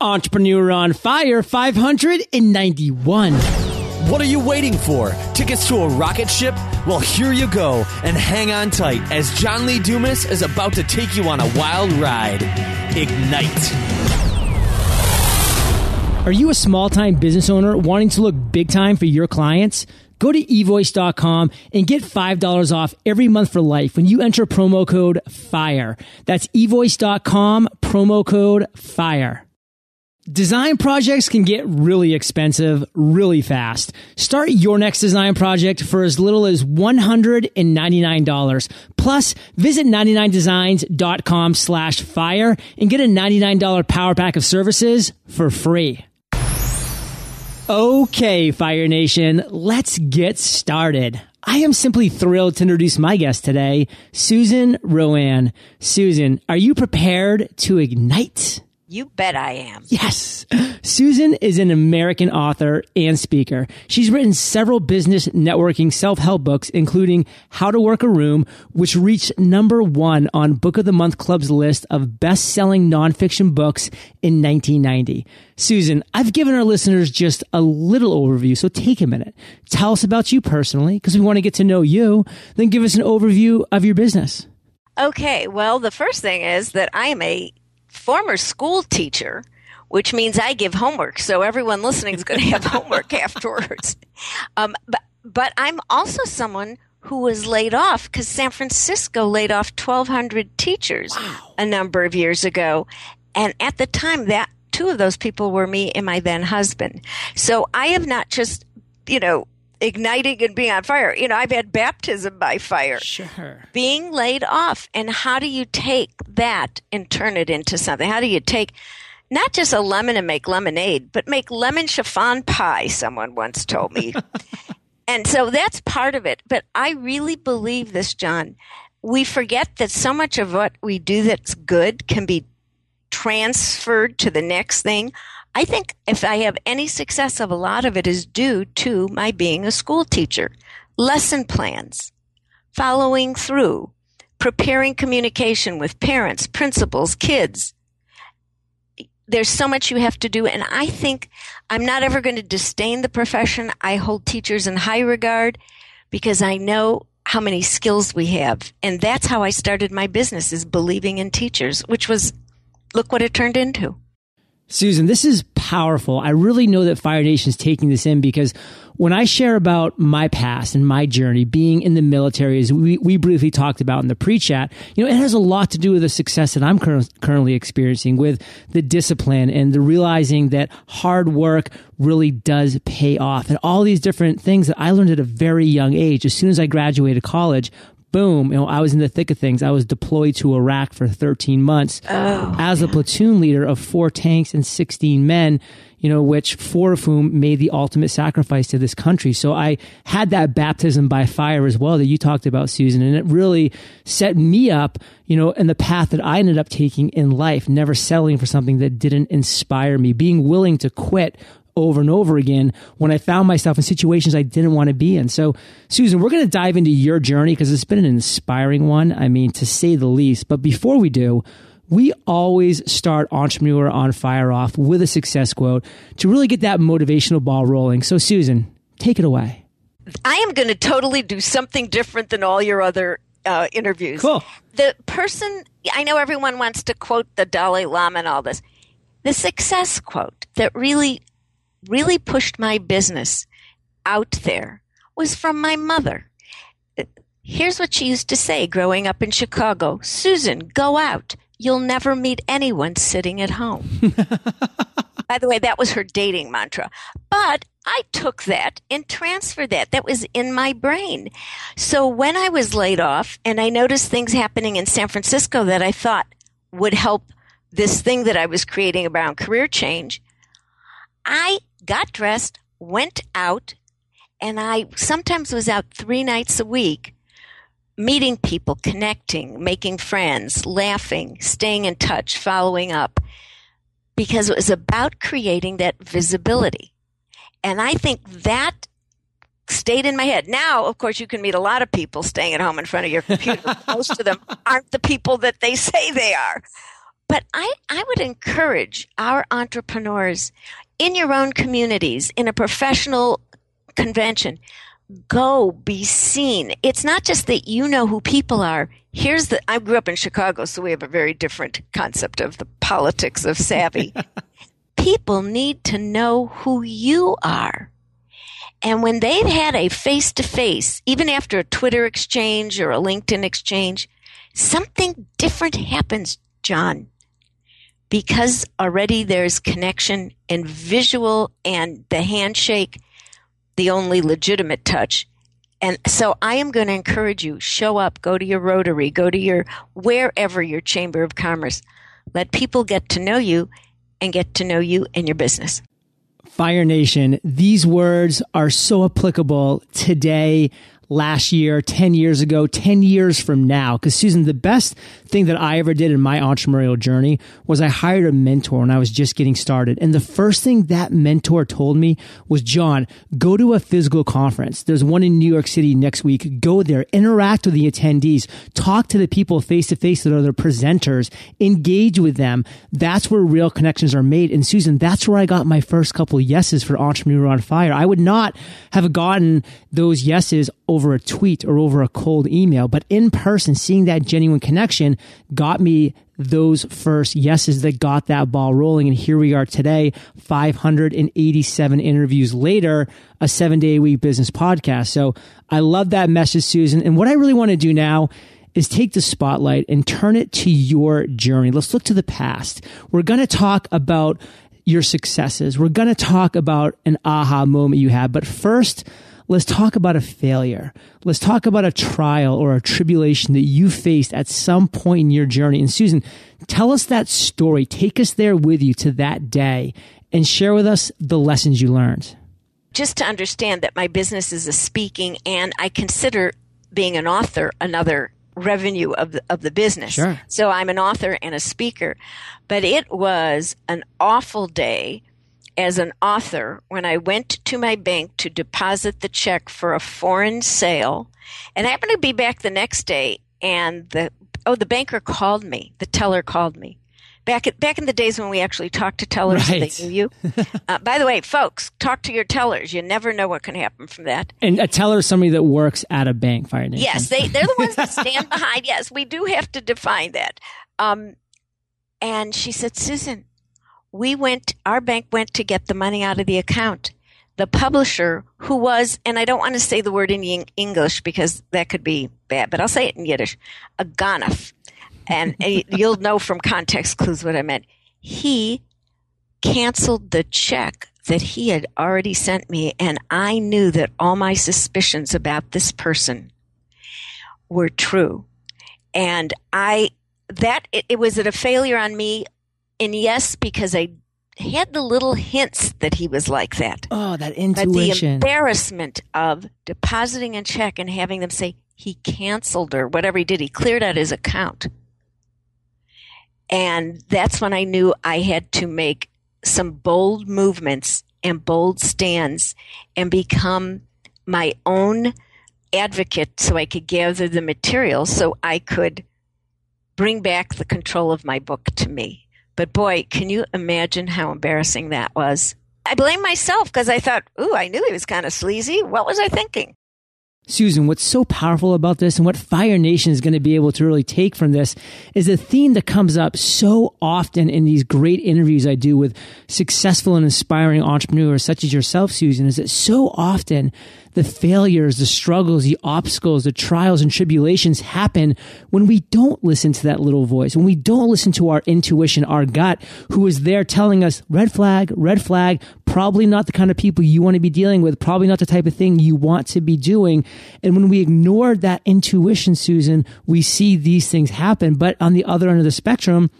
Entrepreneur on Fire 591. What are you waiting for? Tickets to a rocket ship? Well, here you go, and hang on tight as John Lee Dumas is about to take you on a wild ride. Ignite. Are you a small time business owner wanting to look big time for your clients? Go to evoice.com and get $5 off every month for life when you enter promo code FIRE. That's evoice.com, promo code FIRE. Design projects can get really expensive really fast. Start your next design project for as little as $199. Plus, visit 99designs.com slash fire and get a $99 power pack of services for free. Okay, Fire Nation, let's get started. I am simply thrilled to introduce my guest today, Susan RoAne. Susan, are you prepared to ignite? You bet I am. Yes. Susan is an American author and speaker. She's written several business networking self-help books, including How to Work a Room, which reached number one on Book of the Month Club's list of best-selling nonfiction books in 1990. Susan, I've given our listeners just a little overview, so take a minute. Tell us about you personally, because we want to get to know you. Then give us an overview of your business. Okay, well, the first thing is that I am a former school teacher, which means I give homework. So everyone listening is going to have homework afterwards. Um, but, but I'm also someone who was laid off because San Francisco laid off 1,200 teachers wow. a number of years ago. And at the time, that two of those people were me and my then husband. So I have not just, you know, igniting and being on fire. You know, I've had baptism by fire. Sure. Being laid off. And how do you take that and turn it into something? How do you take not just a lemon and make lemonade, but make lemon chiffon pie, someone once told me. and so that's part of it. But I really believe this, John. We forget that so much of what we do that's good can be transferred to the next thing. I think if I have any success of a lot of it is due to my being a school teacher. Lesson plans, following through, preparing communication with parents, principals, kids. There's so much you have to do. And I think I'm not ever going to disdain the profession. I hold teachers in high regard because I know how many skills we have. And that's how I started my business is believing in teachers, which was, look what it turned into. Susan, this is powerful. I really know that Fire Nation is taking this in because when I share about my past and my journey being in the military, as we, we briefly talked about in the pre-chat, you know, it has a lot to do with the success that I'm cur- currently experiencing with the discipline and the realizing that hard work really does pay off and all these different things that I learned at a very young age. As soon as I graduated college, boom, you know, I was in the thick of things. I was deployed to Iraq for 13 months oh, as a platoon leader of four tanks and 16 men, you know, which four of whom made the ultimate sacrifice to this country. So I had that baptism by fire as well that you talked about, Susan, and it really set me up, you know, in the path that I ended up taking in life, never settling for something that didn't inspire me, being willing to quit over and over again when I found myself in situations I didn't want to be in. So, Susan, we're going to dive into your journey because it's been an inspiring one. I mean, to say the least. But before we do, we always start Entrepreneur on Fire off with a success quote to really get that motivational ball rolling. So, Susan, take it away. I am going to totally do something different than all your other uh, interviews. Cool. The person, I know everyone wants to quote the Dalai Lama and all this. The success quote that really really pushed my business out there was from my mother. Here's what she used to say growing up in Chicago Susan, go out. You'll never meet anyone sitting at home. By the way, that was her dating mantra. But I took that and transferred that. That was in my brain. So when I was laid off and I noticed things happening in San Francisco that I thought would help this thing that I was creating around career change, I got dressed, went out, and I sometimes was out three nights a week meeting people, connecting, making friends, laughing, staying in touch, following up, because it was about creating that visibility. And I think that stayed in my head. Now, of course, you can meet a lot of people staying at home in front of your computer. Most of them aren't the people that they say they are. But I, I would encourage our entrepreneurs in your own communities, in a professional convention, go be seen. It's not just that you know who people are. Here's the I grew up in Chicago, so we have a very different concept of the politics of savvy. people need to know who you are. And when they've had a face to face, even after a Twitter exchange or a LinkedIn exchange, something different happens, John. Because already there's connection and visual and the handshake, the only legitimate touch. And so I am going to encourage you, show up, go to your Rotary, go to your wherever your Chamber of Commerce. Let people get to know you and get to know you and your business. Fire Nation, these words are so applicable today last year, 10 years ago, 10 years from now. Cause Susan, the best thing that I ever did in my entrepreneurial journey was I hired a mentor when I was just getting started. And the first thing that mentor told me was, John, go to a physical conference. There's one in New York City next week. Go there, interact with the attendees, talk to the people face to face that are the presenters, engage with them. That's where real connections are made. And Susan, that's where I got my first couple yeses for Entrepreneur on Fire. I would not have gotten those yeses over a tweet or over a cold email, but in person, seeing that genuine connection got me those first yeses that got that ball rolling. And here we are today, 587 interviews later, a seven day a week business podcast. So I love that message, Susan. And what I really want to do now is take the spotlight and turn it to your journey. Let's look to the past. We're going to talk about your successes. We're going to talk about an aha moment you had. But first, Let's talk about a failure. Let's talk about a trial or a tribulation that you faced at some point in your journey. And Susan, tell us that story. Take us there with you to that day and share with us the lessons you learned. Just to understand that my business is a speaking and I consider being an author another revenue of the, of the business. Sure. So I'm an author and a speaker. But it was an awful day as an author when I went to my bank to deposit the check for a foreign sale. And I happened to be back the next day and the oh the banker called me. The teller called me. Back at, back in the days when we actually talked to tellers, right. they knew you. uh, by the way, folks, talk to your tellers. You never know what can happen from that. And a teller is somebody that works at a bank, Fire Nation. Yes, they they're the ones that stand behind. Yes, we do have to define that. Um, and she said, Susan, we went, our bank went to get the money out of the account. The publisher, who was, and I don't want to say the word in English because that could be bad, but I'll say it in Yiddish, a ganef. And you'll know from context clues what I meant. He canceled the check that he had already sent me, and I knew that all my suspicions about this person were true. And I, that, it, it was it a failure on me and yes, because I had the little hints that he was like that. Oh, that intuition. But the embarrassment of depositing a check and having them say he canceled or whatever he did, he cleared out his account. And that's when I knew I had to make some bold movements and bold stands and become my own advocate so I could gather the material so I could bring back the control of my book to me. But boy, can you imagine how embarrassing that was? I blame myself because I thought, ooh, I knew he was kind of sleazy. What was I thinking? Susan, what's so powerful about this and what Fire Nation is going to be able to really take from this is a theme that comes up so often in these great interviews I do with successful and inspiring entrepreneurs such as yourself, Susan, is that so often the failures, the struggles, the obstacles, the trials and tribulations happen when we don't listen to that little voice, when we don't listen to our intuition, our gut, who is there telling us red flag, red flag, probably not the kind of people you want to be dealing with, probably not the type of thing you want to be doing. And when we ignore that intuition, Susan, we see these things happen. But on the other end of the spectrum,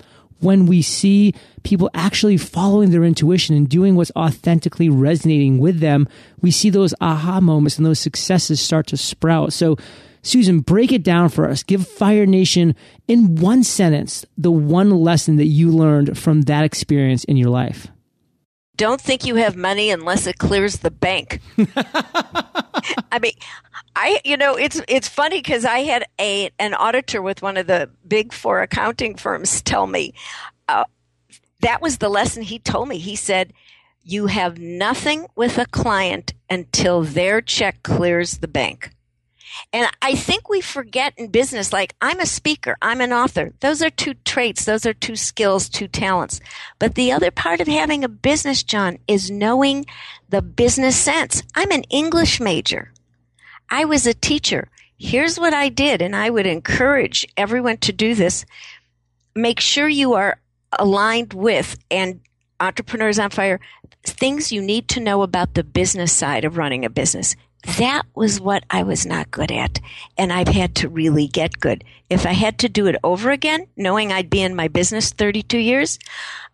when we see people actually following their intuition and doing what's authentically resonating with them, we see those aha moments and those successes start to sprout. So, Susan, break it down for us. Give Fire Nation in one sentence the one lesson that you learned from that experience in your life. Don't think you have money unless it clears the bank. I mean, I you know it's it's funny because I had a an auditor with one of the big four accounting firms tell me uh, that was the lesson he told me. He said, You have nothing with a client until their check clears the bank. And I think we forget in business, like I'm a speaker, I'm an author. Those are two traits, those are two skills, two talents. But the other part of having a business, John, is knowing the business sense. I'm an English major. I was a teacher. Here's what I did, and I would encourage everyone to do this. Make sure you are aligned with and entrepreneurs on fire things you need to know about the business side of running a business that was what I was not good at. And I've had to really get good. If I had to do it over again, knowing I'd be in my business 32 years,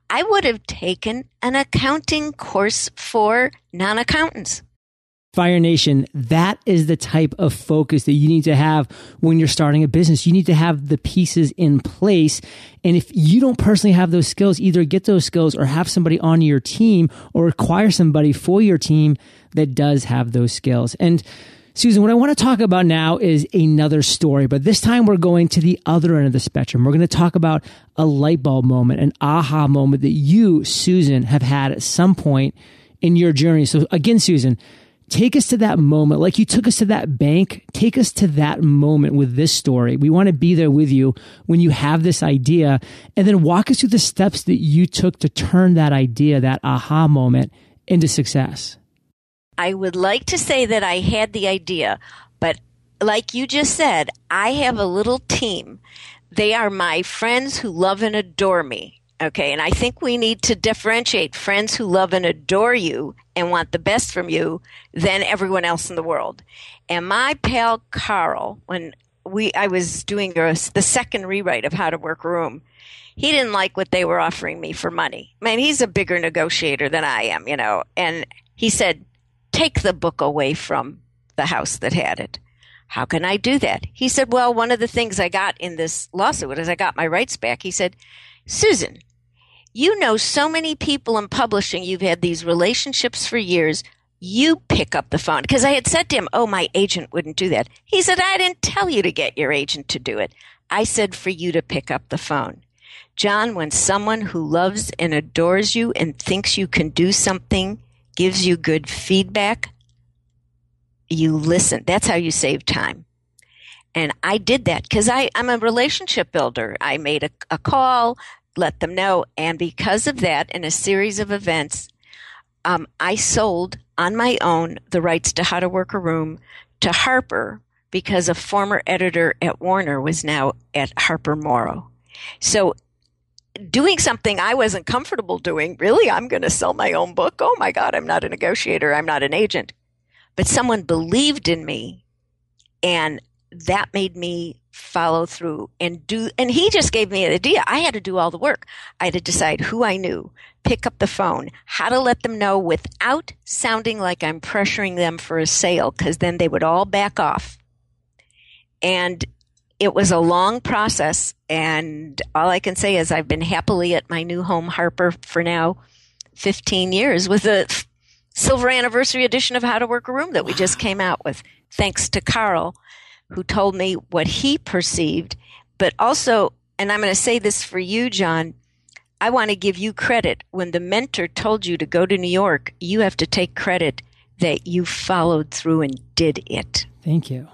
I would have taken an accounting course for non accountants. Fire Nation, that is the type of focus that you need to have when you're starting a business. You need to have the pieces in place. And if you don't personally have those skills, either get those skills or have somebody on your team or acquire somebody for your team that does have those skills. And Susan, what I want to talk about now is another story, but this time we're going to the other end of the spectrum. We're going to talk about a light bulb moment, an aha moment that you, Susan, have had at some point in your journey. So again, Susan, take us to that moment. Like you took us to that bank, take us to that moment with this story. We want to be there with you when you have this idea and then walk us through the steps that you took to turn that idea, that aha moment into success. I would like to say that I had the idea, but like you just said, I have a little team. They are my friends who love and adore me. Okay. And I think we need to differentiate friends who love and adore you and want the best from you than everyone else in the world. And my pal Carl, when we, I was doing a, the second rewrite of How to Work Room, he didn't like what they were offering me for money. Man, he's a bigger negotiator than I am, you know. And he said, take the book away from the house that had it. How can I do that? He said, Well, one of the things I got in this lawsuit is I got my rights back. He said, Susan, you know so many people in publishing, you've had these relationships for years. You pick up the phone. Because I had said to him, Oh, my agent wouldn't do that. He said, I didn't tell you to get your agent to do it. I said for you to pick up the phone. John, when someone who loves and adores you and thinks you can do something gives you good feedback, you listen. That's how you save time. And I did that because I'm a relationship builder. I made a, a call, let them know. And because of that, in a series of events, um, I sold on my own the rights to How to Work a Room to Harper because a former editor at Warner was now at Harper Morrow. So doing something I wasn't comfortable doing. Really, I'm going to sell my own book. Oh my God, I'm not a negotiator. I'm not an agent. But someone believed in me and that made me follow through and do. And he just gave me an idea. I had to do all the work. I had to decide who I knew, pick up the phone, how to let them know without sounding like I'm pressuring them for a sale because then they would all back off. And it was a long process, and all I can say is I've been happily at my new home, Harper, for now 15 years with a silver anniversary edition of How to Work a Room that we just came out with, thanks to Carl, who told me what he perceived. But also, and I'm going to say this for you, John, I want to give you credit. When the mentor told you to go to New York, you have to take credit that you followed through and did it. Thank you.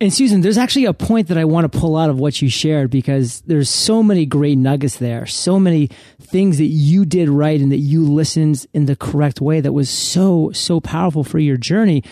And Susan, there's actually a point that I want to pull out of what you shared because there's so many great nuggets there, so many things that you did right and that you listened in the correct way that was so, so powerful for your journey.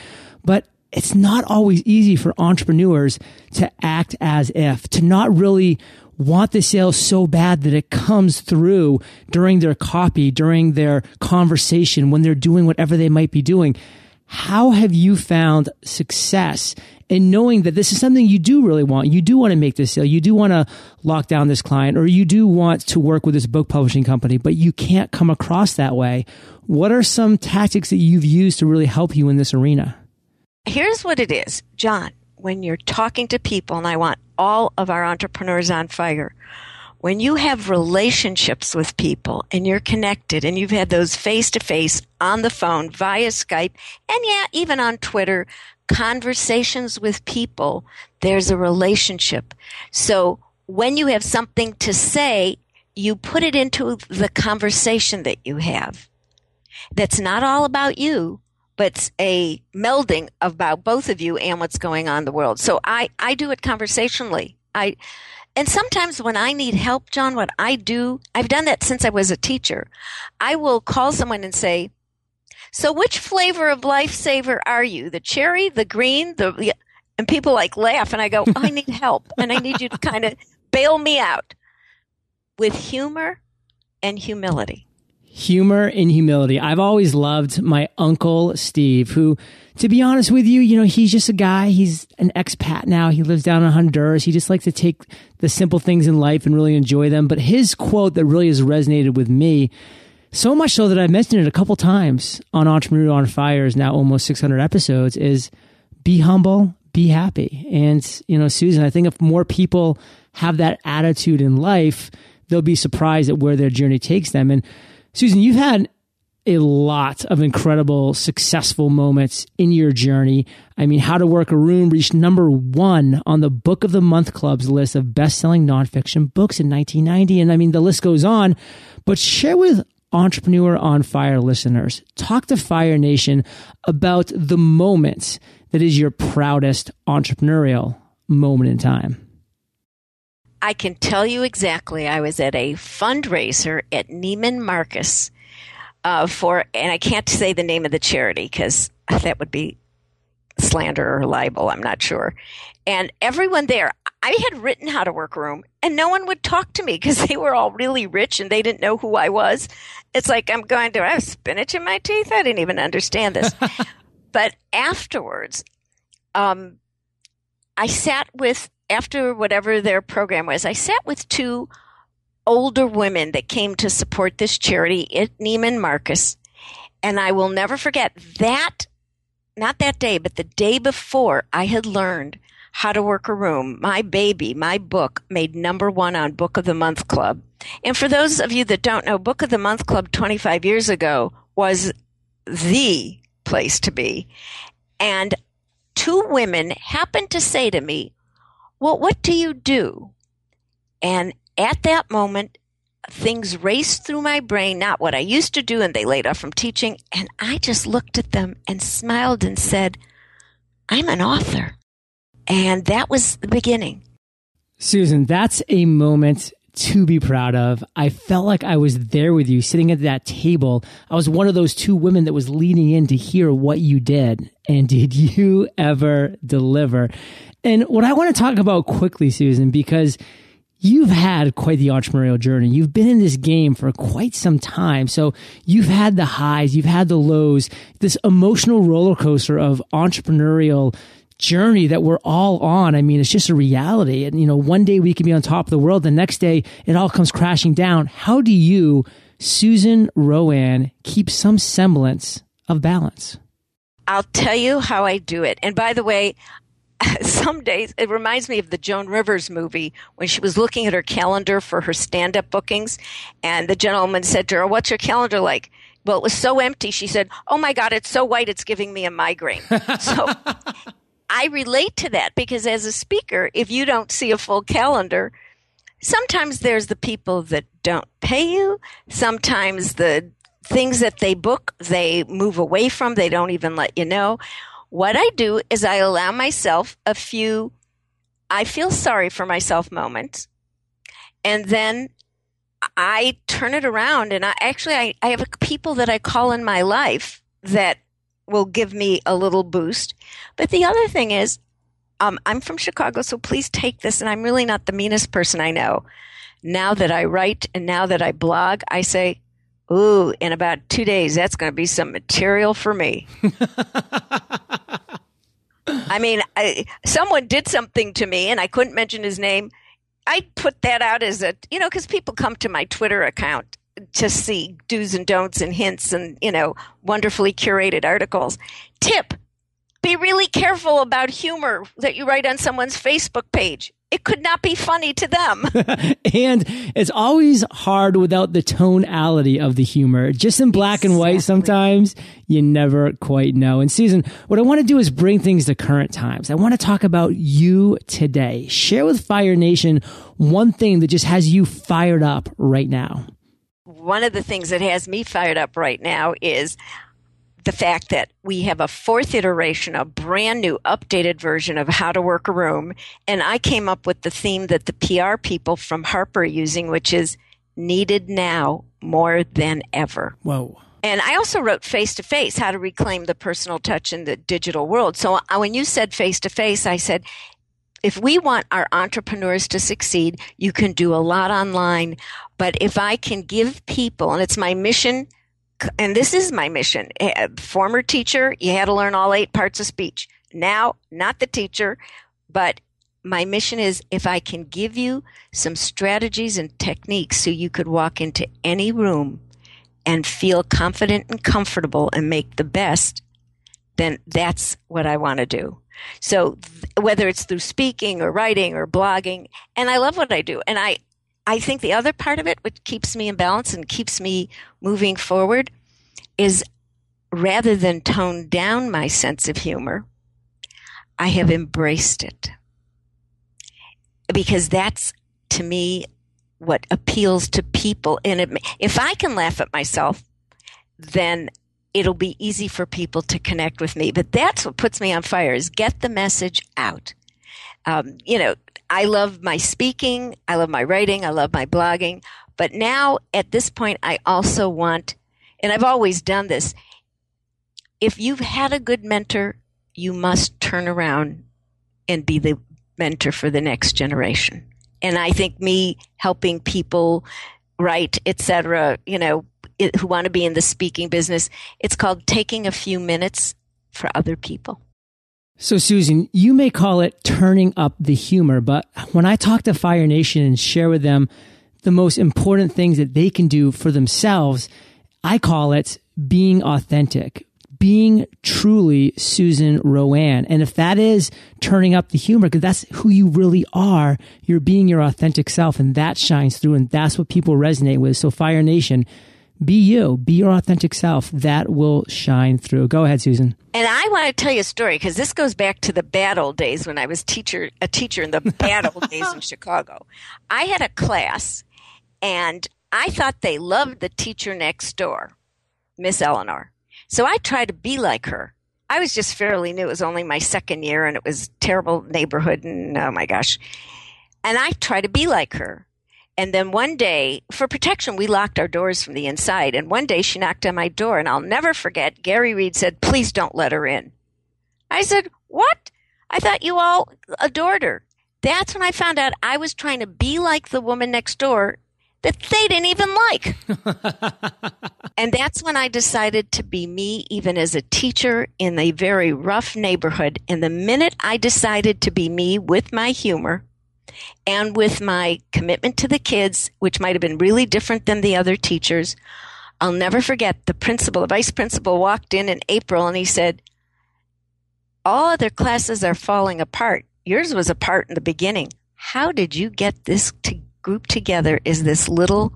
But it's not always easy for entrepreneurs to act as if, to not really want the sale so bad that it comes through during their copy, during their conversation, when they're doing whatever they might be doing. How have you found success in knowing that this is something you do really want? You do want to make this sale. You do want to lock down this client or you do want to work with this book publishing company, but you can't come across that way. What are some tactics that you've used to really help you in this arena? Here's what it is, John, when you're talking to people, and I want all of our entrepreneurs on fire when you have relationships with people and you're connected and you've had those face to face on the phone via Skype and yeah, even on Twitter, conversations with people, there's a relationship. So when you have something to say, you put it into the conversation that you have. That's not all about you, but a melding about both of you and what's going on in the world. So I, I do it conversationally. I, and sometimes when I need help, John, what I do, I've done that since I was a teacher. I will call someone and say, so which flavor of lifesaver are you? The cherry, the green, the, and people like laugh and I go, oh, I need help and I need you to kind of bail me out with humor and humility. Humor and humility. I've always loved my uncle Steve, who, to be honest with you, you know, he's just a guy. He's an expat now. He lives down in Honduras. He just likes to take the simple things in life and really enjoy them. But his quote that really has resonated with me, so much so that I've mentioned it a couple times on Entrepreneur on Fire is now almost 600 episodes, is be humble, be happy. And, you know, Susan, I think if more people have that attitude in life, they'll be surprised at where their journey takes them. And Susan, you've had a lot of incredible, successful moments in your journey. I mean, How to Work a Room reached number one on the Book of the Month Club's list of best selling nonfiction books in 1990. And I mean, the list goes on, but share with Entrepreneur on Fire listeners, talk to Fire Nation about the moment that is your proudest entrepreneurial moment in time. I can tell you exactly. I was at a fundraiser at Neiman Marcus uh, for, and I can't say the name of the charity because that would be slander or libel. I'm not sure. And everyone there, I had written how to work room, and no one would talk to me because they were all really rich and they didn't know who I was. It's like I'm going to I have spinach in my teeth. I didn't even understand this. but afterwards, um, I sat with after whatever their program was, I sat with two older women that came to support this charity at Neiman Marcus. And I will never forget that, not that day, but the day before I had learned how to work a room. My baby, my book made number one on Book of the Month Club. And for those of you that don't know, Book of the Month Club 25 years ago was the place to be. And two women happened to say to me, well, what do you do? And at that moment, things raced through my brain, not what I used to do, and they laid off from teaching. And I just looked at them and smiled and said, I'm an author. And that was the beginning. Susan, that's a moment to be proud of. I felt like I was there with you sitting at that table. I was one of those two women that was leaning in to hear what you did. And did you ever deliver? And what I want to talk about quickly, Susan, because you've had quite the entrepreneurial journey. You've been in this game for quite some time. So you've had the highs, you've had the lows, this emotional roller coaster of entrepreneurial journey that we're all on. I mean, it's just a reality. And, you know, one day we can be on top of the world. The next day it all comes crashing down. How do you, Susan RoAne, keep some semblance of balance? I'll tell you how I do it. And by the way, some days it reminds me of the Joan Rivers movie when she was looking at her calendar for her stand up bookings. And the gentleman said to her, What's your calendar like? Well, it was so empty. She said, Oh my God, it's so white, it's giving me a migraine. so I relate to that because as a speaker, if you don't see a full calendar, sometimes there's the people that don't pay you. Sometimes the things that they book, they move away from, they don't even let you know what I do is I allow myself a few, I feel sorry for myself moments. And then I turn it around and I actually, I, I have people that I call in my life that will give me a little boost. But the other thing is, um, I'm from Chicago, so please take this. And I'm really not the meanest person I know. Now that I write and now that I blog, I say, Ooh, in about two days, that's going to be some material for me. I mean, I, someone did something to me, and I couldn't mention his name. I put that out as a, you know, because people come to my Twitter account to see do's and don'ts and hints and, you know, wonderfully curated articles. Tip be really careful about humor that you write on someone's Facebook page. It could not be funny to them. and it's always hard without the tonality of the humor. Just in black exactly. and white, sometimes you never quite know. And Susan, what I want to do is bring things to current times. I want to talk about you today. Share with Fire Nation one thing that just has you fired up right now. One of the things that has me fired up right now is the fact that we have a fourth iteration, a brand new updated version of how to work a room. And I came up with the theme that the PR people from Harper are using, which is needed now more than ever. Whoa. And I also wrote face to face, how to reclaim the personal touch in the digital world. So when you said face to face, I said, if we want our entrepreneurs to succeed, you can do a lot online. But if I can give people, and it's my mission and this is my mission. Eh, eh, former teacher, you had to learn all eight parts of speech. Now, not the teacher, but my mission is if I can give you some strategies and techniques so you could walk into any room and feel confident and comfortable and make the best, then that's what I want to do. So whether it's through speaking or writing or blogging, and I love what I do. And I, I think the other part of it, which keeps me in balance and keeps me moving forward, is rather than tone down my sense of humor, I have embraced it. Because that's, to me, what appeals to people. And it, if I can laugh at myself, then it'll be easy for people to connect with me. But that's what puts me on fire is get the message out. Um, you know, I love my speaking, I love my writing, I love my blogging. But now at this point, I also want, and I've always done this. If you've had a good mentor, you must turn around and be the mentor for the next generation. And I think me helping people write, etc., you know, who want to be in the speaking business, it's called taking a few minutes for other people. So, Susan, you may call it turning up the humor, but when I talk to Fire Nation and share with them the most important things that they can do for themselves, I call it being authentic, being truly Susan RoAne. And if that is turning up the humor, because that's who you really are, you're being your authentic self, and that shines through, and that's what people resonate with. So, Fire Nation, be you, be your authentic self. That will shine through. Go ahead, Susan. And I want to tell you a story because this goes back to the bad old days when I was teacher a teacher in the bad old days in Chicago. I had a class, and I thought they loved the teacher next door, Miss Eleanor. So I tried to be like her. I was just fairly new. It was only my second year, and it was terrible neighborhood, and oh my gosh. And I tried to be like her. And then one day, for protection, we locked our doors from the inside. And one day she knocked on my door, and I'll never forget. Gary Reed said, Please don't let her in. I said, What? I thought you all adored her. That's when I found out I was trying to be like the woman next door that they didn't even like. and that's when I decided to be me, even as a teacher in a very rough neighborhood. And the minute I decided to be me with my humor, and with my commitment to the kids, which might have been really different than the other teachers. I'll never forget the principal, the vice principal walked in in April and he said, All other classes are falling apart. Yours was apart in the beginning. How did you get this to group together Is this little,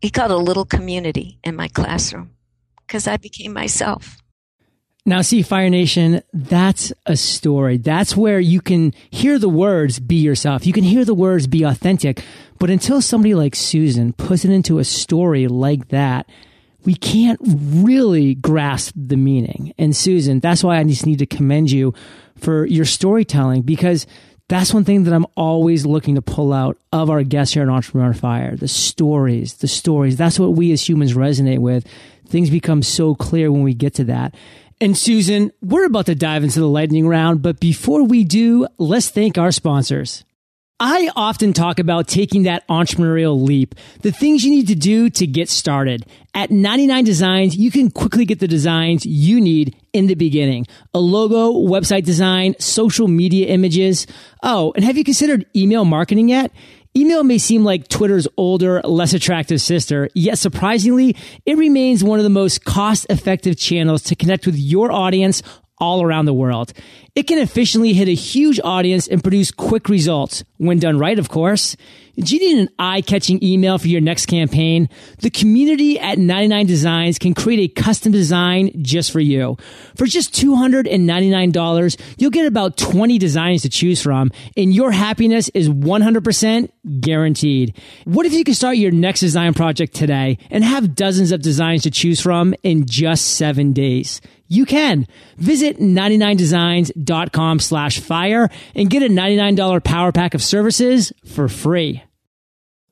he called a little community in my classroom? Because I became myself. Now, see, Fire Nation, that's a story. That's where you can hear the words, be yourself. You can hear the words, be authentic. But until somebody like Susan puts it into a story like that, we can't really grasp the meaning. And Susan, that's why I just need to commend you for your storytelling because that's one thing that I'm always looking to pull out of our guests here at Entrepreneur Fire. The stories, the stories. That's what we as humans resonate with. Things become so clear when we get to that. And Susan, we're about to dive into the lightning round, but before we do, let's thank our sponsors. I often talk about taking that entrepreneurial leap, the things you need to do to get started. At 99 Designs, you can quickly get the designs you need in the beginning. A logo, website design, social media images. Oh, and have you considered email marketing yet? Email may seem like Twitter's older, less attractive sister, yet surprisingly, it remains one of the most cost effective channels to connect with your audience all around the world. It can efficiently hit a huge audience and produce quick results when done right, of course. Do you need an eye-catching email for your next campaign? The community at 99 Designs can create a custom design just for you. For just $299, you'll get about 20 designs to choose from, and your happiness is 100% guaranteed. What if you could start your next design project today and have dozens of designs to choose from in just seven days? You can visit 99designs.com slash fire and get a $99 power pack of services for free.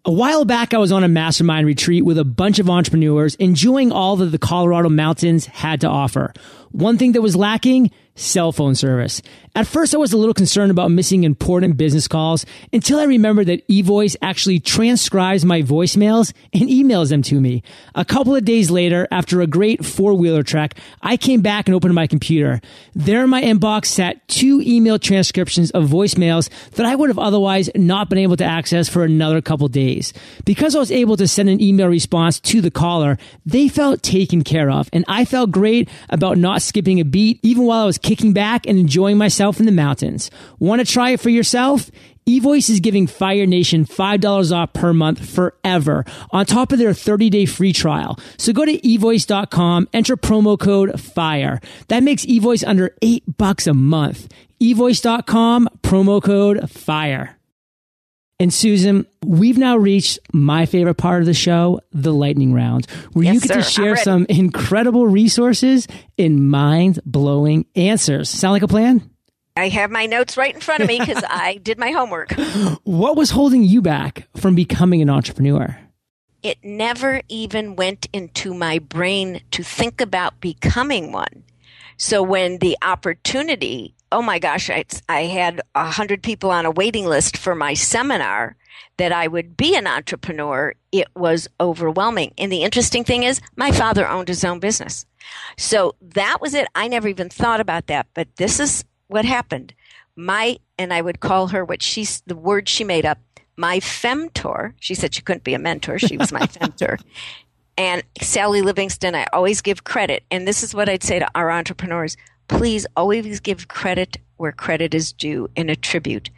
A while back, I was on a mastermind retreat with a bunch of entrepreneurs enjoying all that the Colorado mountains had to offer. One thing that was lacking, cell phone service. At first, I was a little concerned about missing important business calls until I remembered that eVoice actually transcribes my voicemails and emails them to me. A couple of days later, after a great four wheeler trek, I came back and opened my computer. There in my inbox sat two email transcriptions of voicemails that I would have otherwise not been able to access for another couple days. Because I was able to send an email response to the caller, they felt taken care of, and I felt great about not skipping a beat, even while I was kicking back and enjoying myself in the mountains. Want to try it for yourself? eVoice is giving Fire Nation $5 off per month forever on top of their 30 day free trial. So go to evoice.com, enter promo code FIRE. That makes eVoice under eight bucks a month. evoice.com, promo code FIRE. And Susan, we've now reached my favorite part of the show, the lightning round, where Yes, you get to sir. I'm share some incredible resources and mind blowing answers. Sound like a plan? I have my notes right in front of me because I did my homework. What was holding you back from becoming an entrepreneur? It never even went into my brain to think about becoming one. So when the opportunity, oh my gosh, I, I had a hundred people on a waiting list for my seminar that I would be an entrepreneur. It was overwhelming. And the interesting thing is my father owned his own business. So that was it. I never even thought about that, but this is what happened. My, and I would call her what she's, the word she made up, my femtor. She said she couldn't be a mentor. She was my femtor. And Sally Livingston, I always give credit. And this is what I'd say to our entrepreneurs. Please always give credit where credit is due and attribute.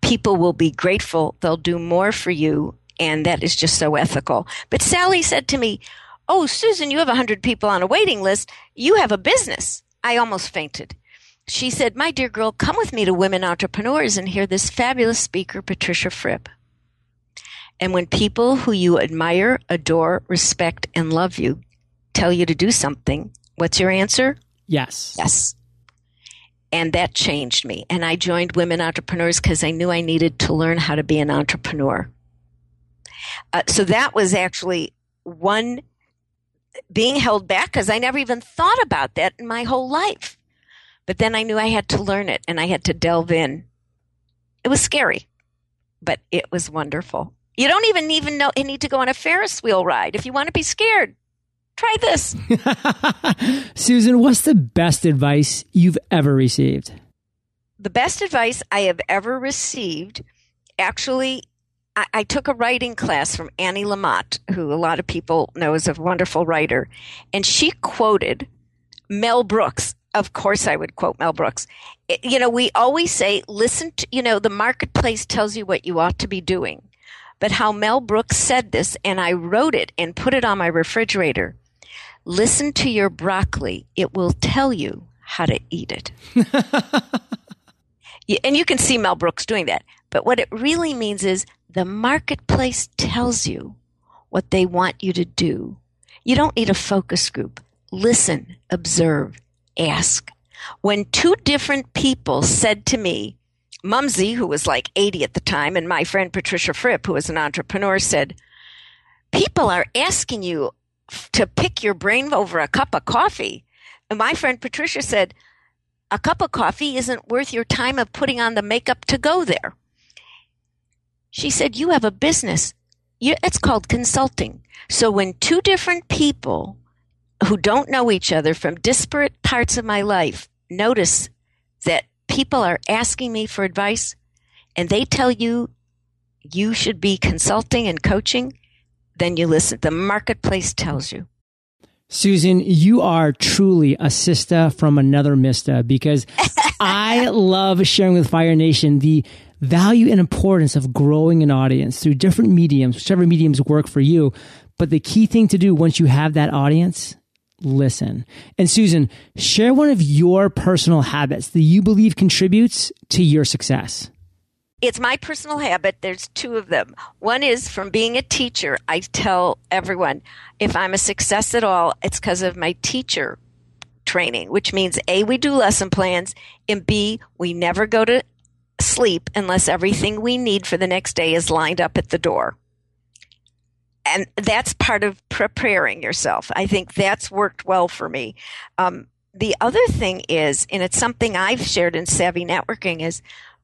People will be grateful. They'll do more for you. And that is just so ethical. But Sally said to me, Oh, Susan, you have 100 people on a waiting list. You have a business. I almost fainted. She said, My dear girl, come with me to Women Entrepreneurs and hear this fabulous speaker, Patricia Fripp. And when people who you admire, adore, respect, and love you tell you to do something, what's your answer? Yes. Yes. And that changed me. And I joined Women Entrepreneurs because I knew I needed to learn how to be an entrepreneur. Uh, so that was actually one being held back because I never even thought about that in my whole life. But then I knew I had to learn it and I had to delve in. It was scary, but it was wonderful. You don't even even know you need to go on a Ferris wheel ride. If you want to be scared, try this. Susan, what's the best advice you've ever received? the best advice I have ever received, actually, I, I took a writing class from Annie Lamott, who a lot of people know is a wonderful writer, and she quoted Mel Brooks. Of course, I would quote Mel Brooks. It- you know, we always say, listen to, you know, the marketplace tells you what you ought to be doing. But how Mel Brooks said this, and I wrote it and put it on my refrigerator listen to your broccoli, it will tell you how to eat it. And you can see Mel Brooks doing that. But what it really means is the marketplace tells you what they want you to do. You don't need a focus group. Listen, observe, ask. When two different people said to me, Mumsy, who was like 80 at the time, and my friend Patricia Fripp, who was an entrepreneur, said, People are asking you to pick your brain over a cup of coffee. And my friend Patricia said, a cup of coffee isn't worth your time of putting on the makeup to go there. She said, You have a business. It's called consulting. So when two different people who don't know each other from disparate parts of my life notice that people are asking me for advice and they tell you you should be consulting and coaching, then you listen. The marketplace tells you. Susan, you are truly a sister from another mister because I love sharing with Fire Nation the value and importance of growing an audience through different mediums, whichever mediums work for you. But the key thing to do once you have that audience, listen. And Susan, share one of your personal habits that you believe contributes to your success. It's my personal habit. There's two of them. One is from being a teacher. I tell everyone if I'm a success at all, it's because of my teacher training, which means A, we do lesson plans, and B, we never go to sleep unless everything we need for the next day is lined up at the door. And that's part of preparing yourself. I think that's worked well for me. Um, the other thing is, and it's something I've shared in Savvy Networking, is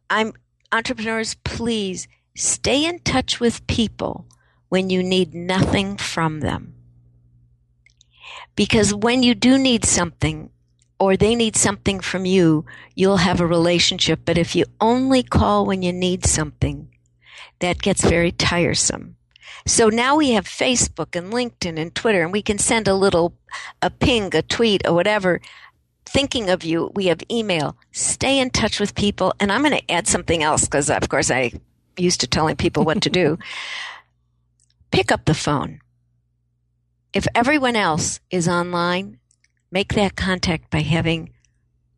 I'm entrepreneurs, please stay in touch with people when you need nothing from them. Because when you do need something, or they need something from you, you'll have a relationship. But if you only call when you need something, that gets very tiresome. So now we have Facebook and LinkedIn and Twitter, and we can send a little, a ping, a tweet, or whatever. Thinking of you, we have email. Stay in touch with people. And I'm going to add something else because, of course, I used to telling people what to do. Pick up the phone. If everyone else is online, make that contact by having,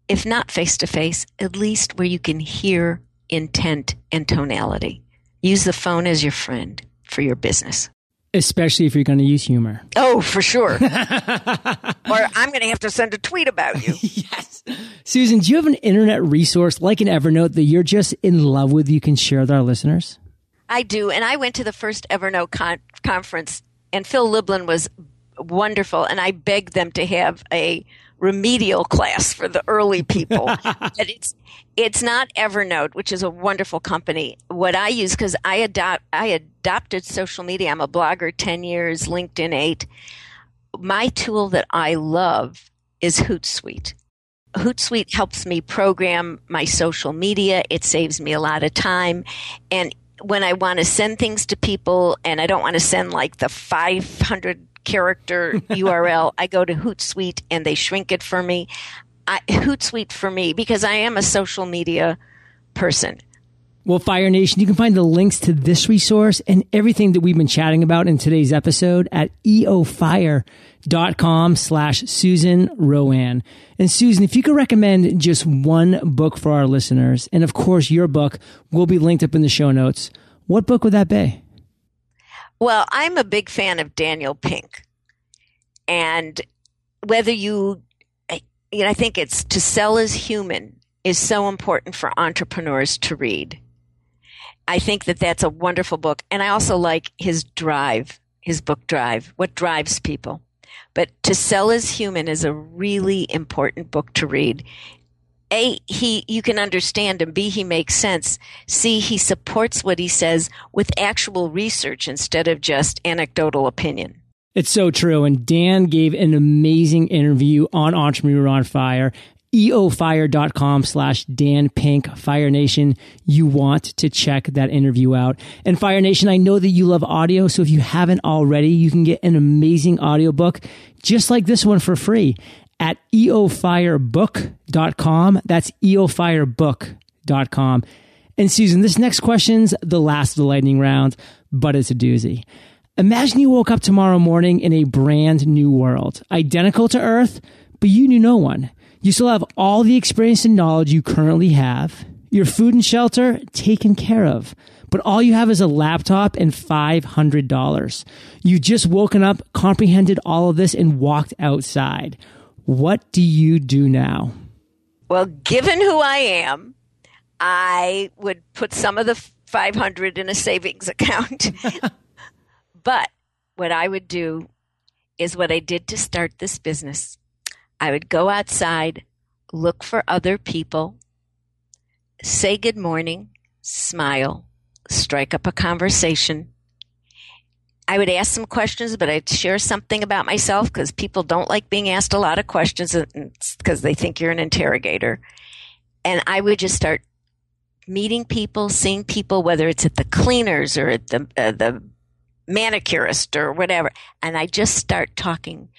if not face to face, at least where you can hear intent and tonality. Use the phone as your friend for your business. Especially if you're going to use humor. Oh, for sure. or I'm going to have to send a tweet about you. yes. Susan, do you have an internet resource like an Evernote that you're just in love with you can share with our listeners? I do. And I went to the first Evernote con- conference, and Phil Libin was wonderful, and I beg them to have a remedial class for the early people. but it's it's not Evernote, which is a wonderful company. What I use because I adopt I adopted social media. I'm a blogger ten years, LinkedIn eight. My tool that I love is Hootsuite. Hootsuite helps me program my social media. It saves me a lot of time. And when I want to send things to people and I don't want to send like the 500 character URL, I go to Hootsuite and they shrink it for me. I, Hootsuite for me because I am a social media person. Well, Fire Nation, you can find the links to this resource and everything that we've been chatting about in today's episode at eofire.com slash Susan RoAne. And Susan, if you could recommend just one book for our listeners, and of course your book will be linked up in the show notes, what book would that be? Well, I'm a big fan of Daniel Pink. And whether you, you know, I think it's to sell is human is so important for entrepreneurs to read. I think that that's a wonderful book. And I also like his drive, his book drive, what drives people. But to sell is human is a really important book to read. A, he, you can understand him. B, he makes sense. C, he supports what he says with actual research instead of just anecdotal opinion. It's so true. And Dan gave an amazing interview on Entrepreneur on Fire. eofire.com slash Dan Pink, Fire Nation. You want to check that interview out. And Fire Nation, I know that you love audio. So if you haven't already, you can get an amazing audiobook just like this one for free at eofirebook.com. That's eofirebook.com. And Susan, this next question's the last of the lightning round, but it's a doozy. Imagine you woke up tomorrow morning in a brand new world, identical to Earth, but you knew no one. You still have all the experience and knowledge you currently have, your food and shelter taken care of, but all you have is a laptop and $500. You just woken up, comprehended all of this, and walked outside. What do you do now? Well, given who I am, I would put some of the 500 in a savings account. but what I would do is what I did to start this business. I would go outside, look for other people, say good morning, smile, strike up a conversation, I would ask some questions, but I'd share something about myself because people don't like being asked a lot of questions because they think you're an interrogator. And I would just start meeting people, seeing people, whether it's at the cleaners or at the, uh, the manicurist or whatever. And I just start talking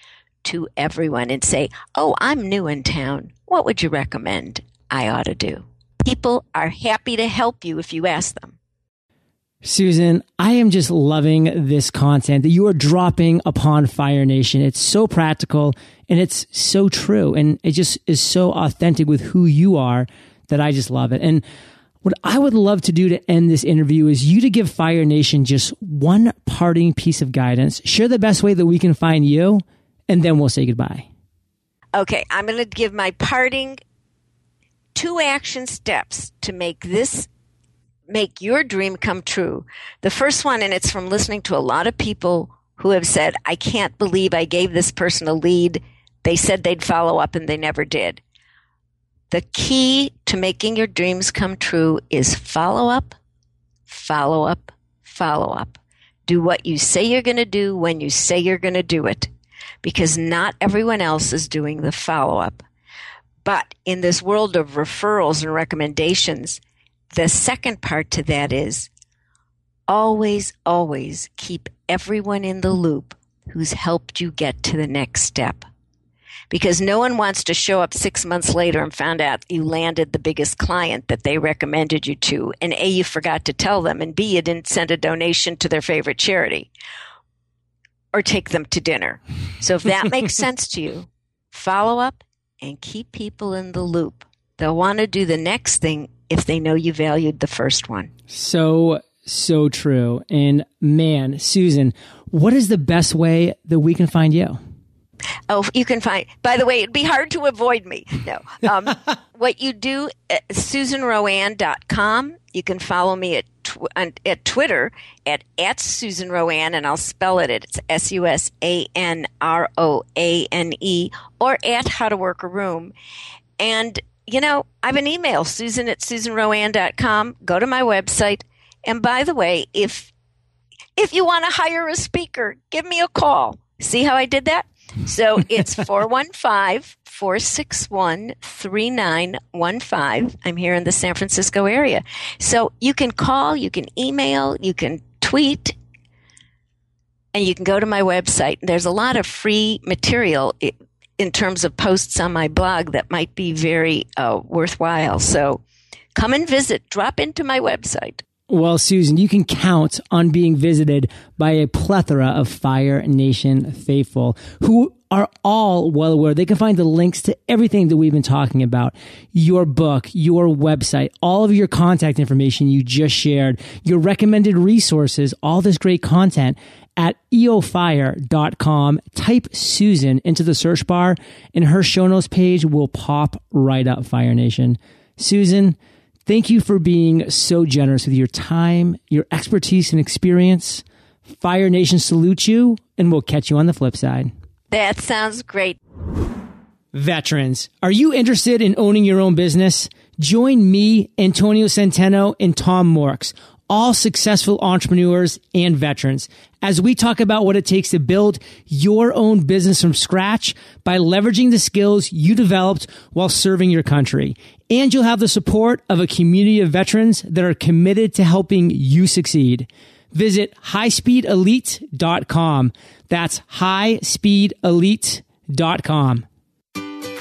to everyone and say, Oh, I'm new in town. What would you recommend? I ought to do. People are happy to help you if you ask them. Susan, I am just loving this content that you are dropping upon Fire Nation. It's so practical and it's so true. And it just is so authentic with who you are that I just love it. And what I would love to do to end this interview is you to give Fire Nation just one parting piece of guidance. Share the best way that we can find you, and then we'll say goodbye. Okay, I'm going to give my parting two action steps to make this make your dream come true. The first one, and it's from listening to a lot of people who have said, I can't believe I gave this person a lead. They said they'd follow up and they never did. The key to making your dreams come true is follow up, follow up, follow up. Do what you say you're going to do when you say you're going to do it because not everyone else is doing the follow up. But in this world of referrals and recommendations, the second part to that is always, always keep everyone in the loop who's helped you get to the next step. Because no one wants to show up six months later and found out you landed the biggest client that they recommended you to. And A, you forgot to tell them, and B, you didn't send a donation to their favorite charity or take them to dinner. So if that makes sense to you, follow up and keep people in the loop. They'll want to do the next thing if they know you valued the first one. So, so true. And man, Susan, what is the best way that we can find you? Oh, you can find, by the way, it'd be hard to avoid me. No. Um, what you do at susanroane.com, you can follow me at, tw- at Twitter at, at Susan RoAne, and I'll spell it. It's S U S A N R O A N E, or at How to Work a Room. And you know, I have an email, susan at susanroane.com. Go to my website. And by the way, if if you want to hire a speaker, give me a call. See how I did that? So it's 415 461 3915. I'm here in the San Francisco area. So you can call, you can email, you can tweet, and you can go to my website. There's a lot of free material in terms of posts on my blog that might be very uh, worthwhile. So come and visit, drop into my website. Well, Susan, you can count on being visited by a plethora of Fire Nation faithful who are all well aware. They can find the links to everything that we've been talking about your book, your website, all of your contact information you just shared, your recommended resources, all this great content at eofire.com. Type Susan into the search bar, and her show notes page will pop right up, Fire Nation. Susan, thank you for being so generous with your time, your expertise, and experience. Fire Nation salutes you, and we'll catch you on the flip side. That sounds great. Veterans, are you interested in owning your own business? Join me, Antonio Centeno, and Tom Morkes all successful entrepreneurs and veterans as we talk about what it takes to build your own business from scratch by leveraging the skills you developed while serving your country. And you'll have the support of a community of veterans that are committed to helping you succeed. Visit highspeedelite.com. That's highspeedelite.com.